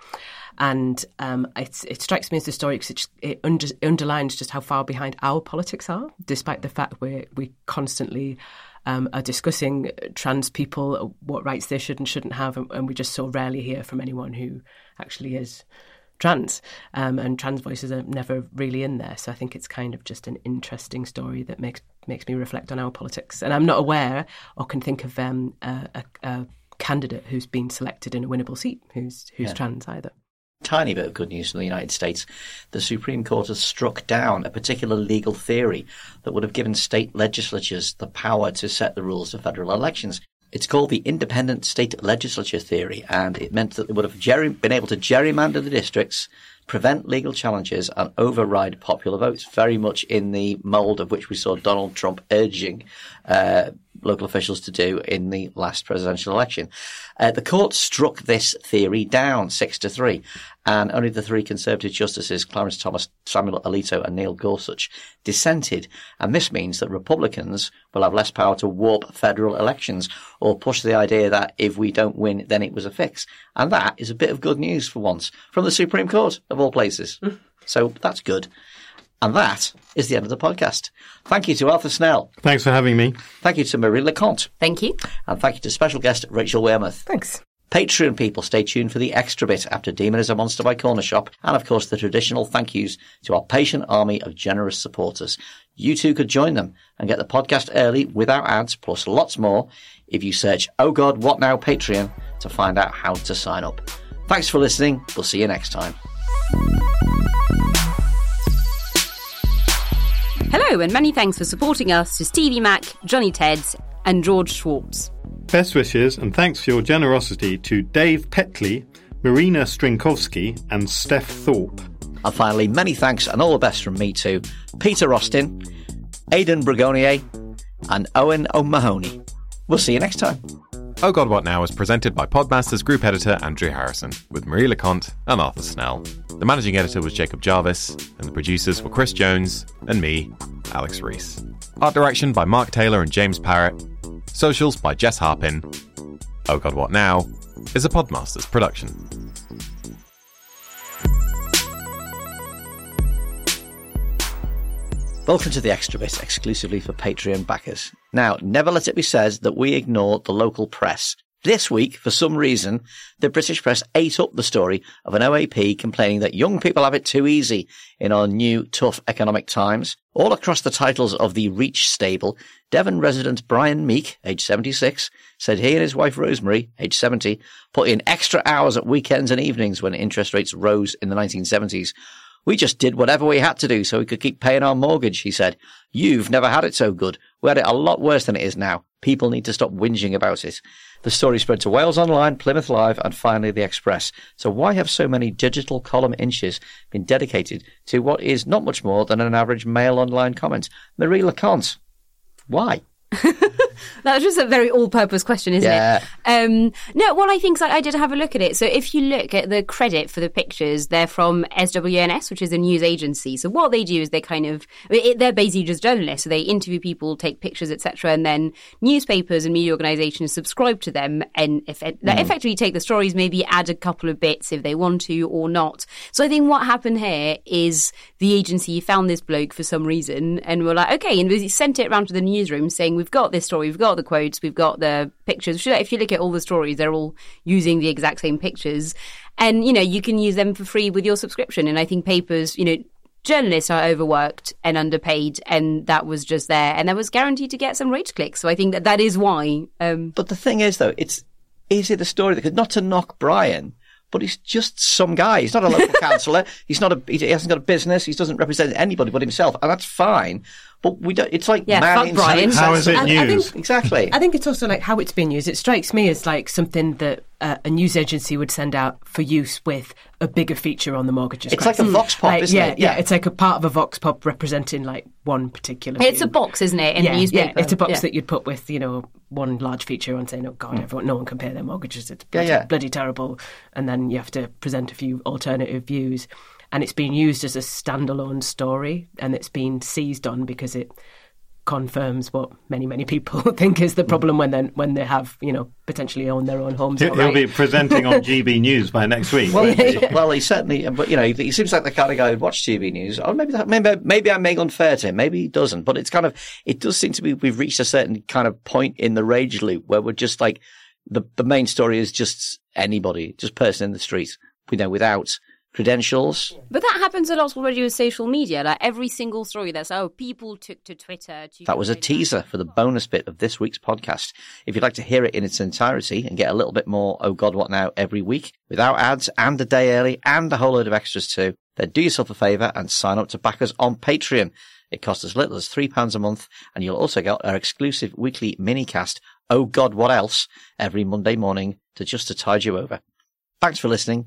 And um, it, it, strikes me as a story because it, it under, underlines just how far behind our politics are, despite the fact we we constantly um, are discussing trans people, what rights they should and shouldn't have, and, and we just so rarely hear from anyone who actually is trans, um, and trans voices are never really in there. So I think it's kind of just an interesting story that makes makes me reflect on our politics. And I'm not aware or can think of um, a, a, a, candidate who's been selected in a winnable seat who's who's yeah. trans either tiny bit of good news from the United States. The Supreme Court has struck down a particular legal theory that would have given state legislatures the power to set the rules of federal elections. It's called the independent state legislature theory, and it meant that they would have ger- been able to gerrymander the districts, prevent legal challenges, and override popular votes, very much in the mould of which we saw Donald Trump urging uh, local officials to do in the last presidential election. Uh, the court struck this theory down six to three, and only the three Conservative justices, Clarence Thomas, Samuel Alito, and Neil Gorsuch, dissented. And this means that Republicans will have less power to warp federal elections or push the idea that if we don't win, then it was a fix. And that is a bit of good news for once from the Supreme Court of all places. so that's good. And that is the end of the podcast. Thank you to Arthur Snell. Thanks for having me. Thank you to Marie Le Conte. Thank you. And thank you to special guest Rachel Wearmouth. Thanks. Patreon people, stay tuned for the extra bit after Demon is a Monster by Corner Shop, and of course the traditional thank yous to our patient army of generous supporters. You too could join them and get the podcast early without ads, plus lots more if you search Oh God, What Now Patreon to find out how to sign up. Thanks for listening. We'll see you next time. Hello, and many thanks for supporting us to Stevie Mac, Johnny Teds, and George Schwartz. Best wishes and thanks for your generosity to Dave Petley, Marina Stringkowski, and Steph Thorpe. And finally, many thanks and all the best from me to Peter Austin, Aidan Bragonier, and Owen O'Mahony. We'll see you next time. Oh God What Now is presented by Podmasters Group Editor Andrew Harrison, with Marie Le Conte and Arthur Snell. The managing editor was Jacob Jarvis, and the producers were Chris Jones and me, Alex Rees. Art direction by Mark Taylor and James Parrott. Socials by Jess Harpin. Oh God What Now is a Podmasters production. Welcome to the extra bit exclusively for Patreon backers. Now, never let it be said that we ignore the local press. This week, for some reason, the British press ate up the story of an OAP complaining that young people have it too easy in our new tough economic times. All across the titles of the Reach stable, Devon resident Brian Meek, age 76, said he and his wife Rosemary, age 70, put in extra hours at weekends and evenings when interest rates rose in the 1970s. We just did whatever we had to do so we could keep paying our mortgage, he said. You've never had it so good. We had it a lot worse than it is now. People need to stop whinging about it. The story spread to Wales Online, Plymouth Live, and finally The Express. So why have so many digital column inches been dedicated to what is not much more than an average Mail Online comment? Marie Le Conte. Why? That was just a very all-purpose question, isn't Yeah. it? Um, no, what I think is I did have a look at it. So if you look at the credit for the pictures, they're from SWNS, which is a news agency. So what they do is they kind of it, they're basically just journalists. So they interview people, take pictures, etc., and then newspapers and media organisations subscribe to them and eff- they effectively take the stories, maybe add a couple of bits if they want to or not. So I think what happened here is the agency found this bloke for some reason and were like, okay, and they sent it around to the newsroom saying, we've got this story, we've got the quotes, we've got the pictures. If you look at all the stories, they're all using the exact same pictures. And, you know, you can use them for free with your subscription. And I think papers, you know, journalists are overworked and underpaid and that was just there and that was guaranteed to get some rage clicks. So I think that that is why, um, But the thing is, though, it's is it the story that could not to knock Brian, but he's just some guy. He's not a local councillor. He's not a. He hasn't got a business. He doesn't represent anybody but himself, and that's fine. But we don't. It's like Yeah, marrying Brian. How is it sensible. I- I think- Exactly. I think it's also like how it's being used. It strikes me as like something that uh, a news agency would send out for use with a bigger feature on the mortgages. It's like a vox pop, Like, isn't yeah, it? Yeah, Yeah. it's like a part of a vox pop representing like one particular. it's a box, isn't it, in yeah, a newspaper? Yeah, it's a box Yeah. that you'd put with you know one large feature on saying, "Oh God, everyone, no one can pay their mortgages. It's Yeah, bloody, yeah. bloody terrible," and then you have to present a few alternative views, and it's been used as a standalone story, and it's been seized on because it confirms what many many people think is the hmm. problem when they when they have you know potentially own their own homes. He'll, he'll be presenting on GB News by next week. Well, he? he- well, he certainly, but you know, he seems like the kind of guy who'd watch GB news. Or maybe, that, maybe, maybe I'm being unfair to him. Maybe he doesn't. But it's kind of, it does seem to be we've reached a certain kind of point in the rage loop where we're just like the the main story is just anybody, just person in the street, you know, without credentials. But that happens a lot already with social media. Like every single story that's, oh, people took to Twitter to. That was a teaser for the bonus bit of this week's podcast. If you'd like to hear it in its entirety and get a little bit more Oh God What Now every week without ads and a day early and a whole load of extras too, then do yourself a favour and sign up to back us on Patreon. It costs as little as £3 a month and you'll also get our exclusive weekly mini cast, Oh God What Else, every Monday morning to just to tide you over. Thanks for listening.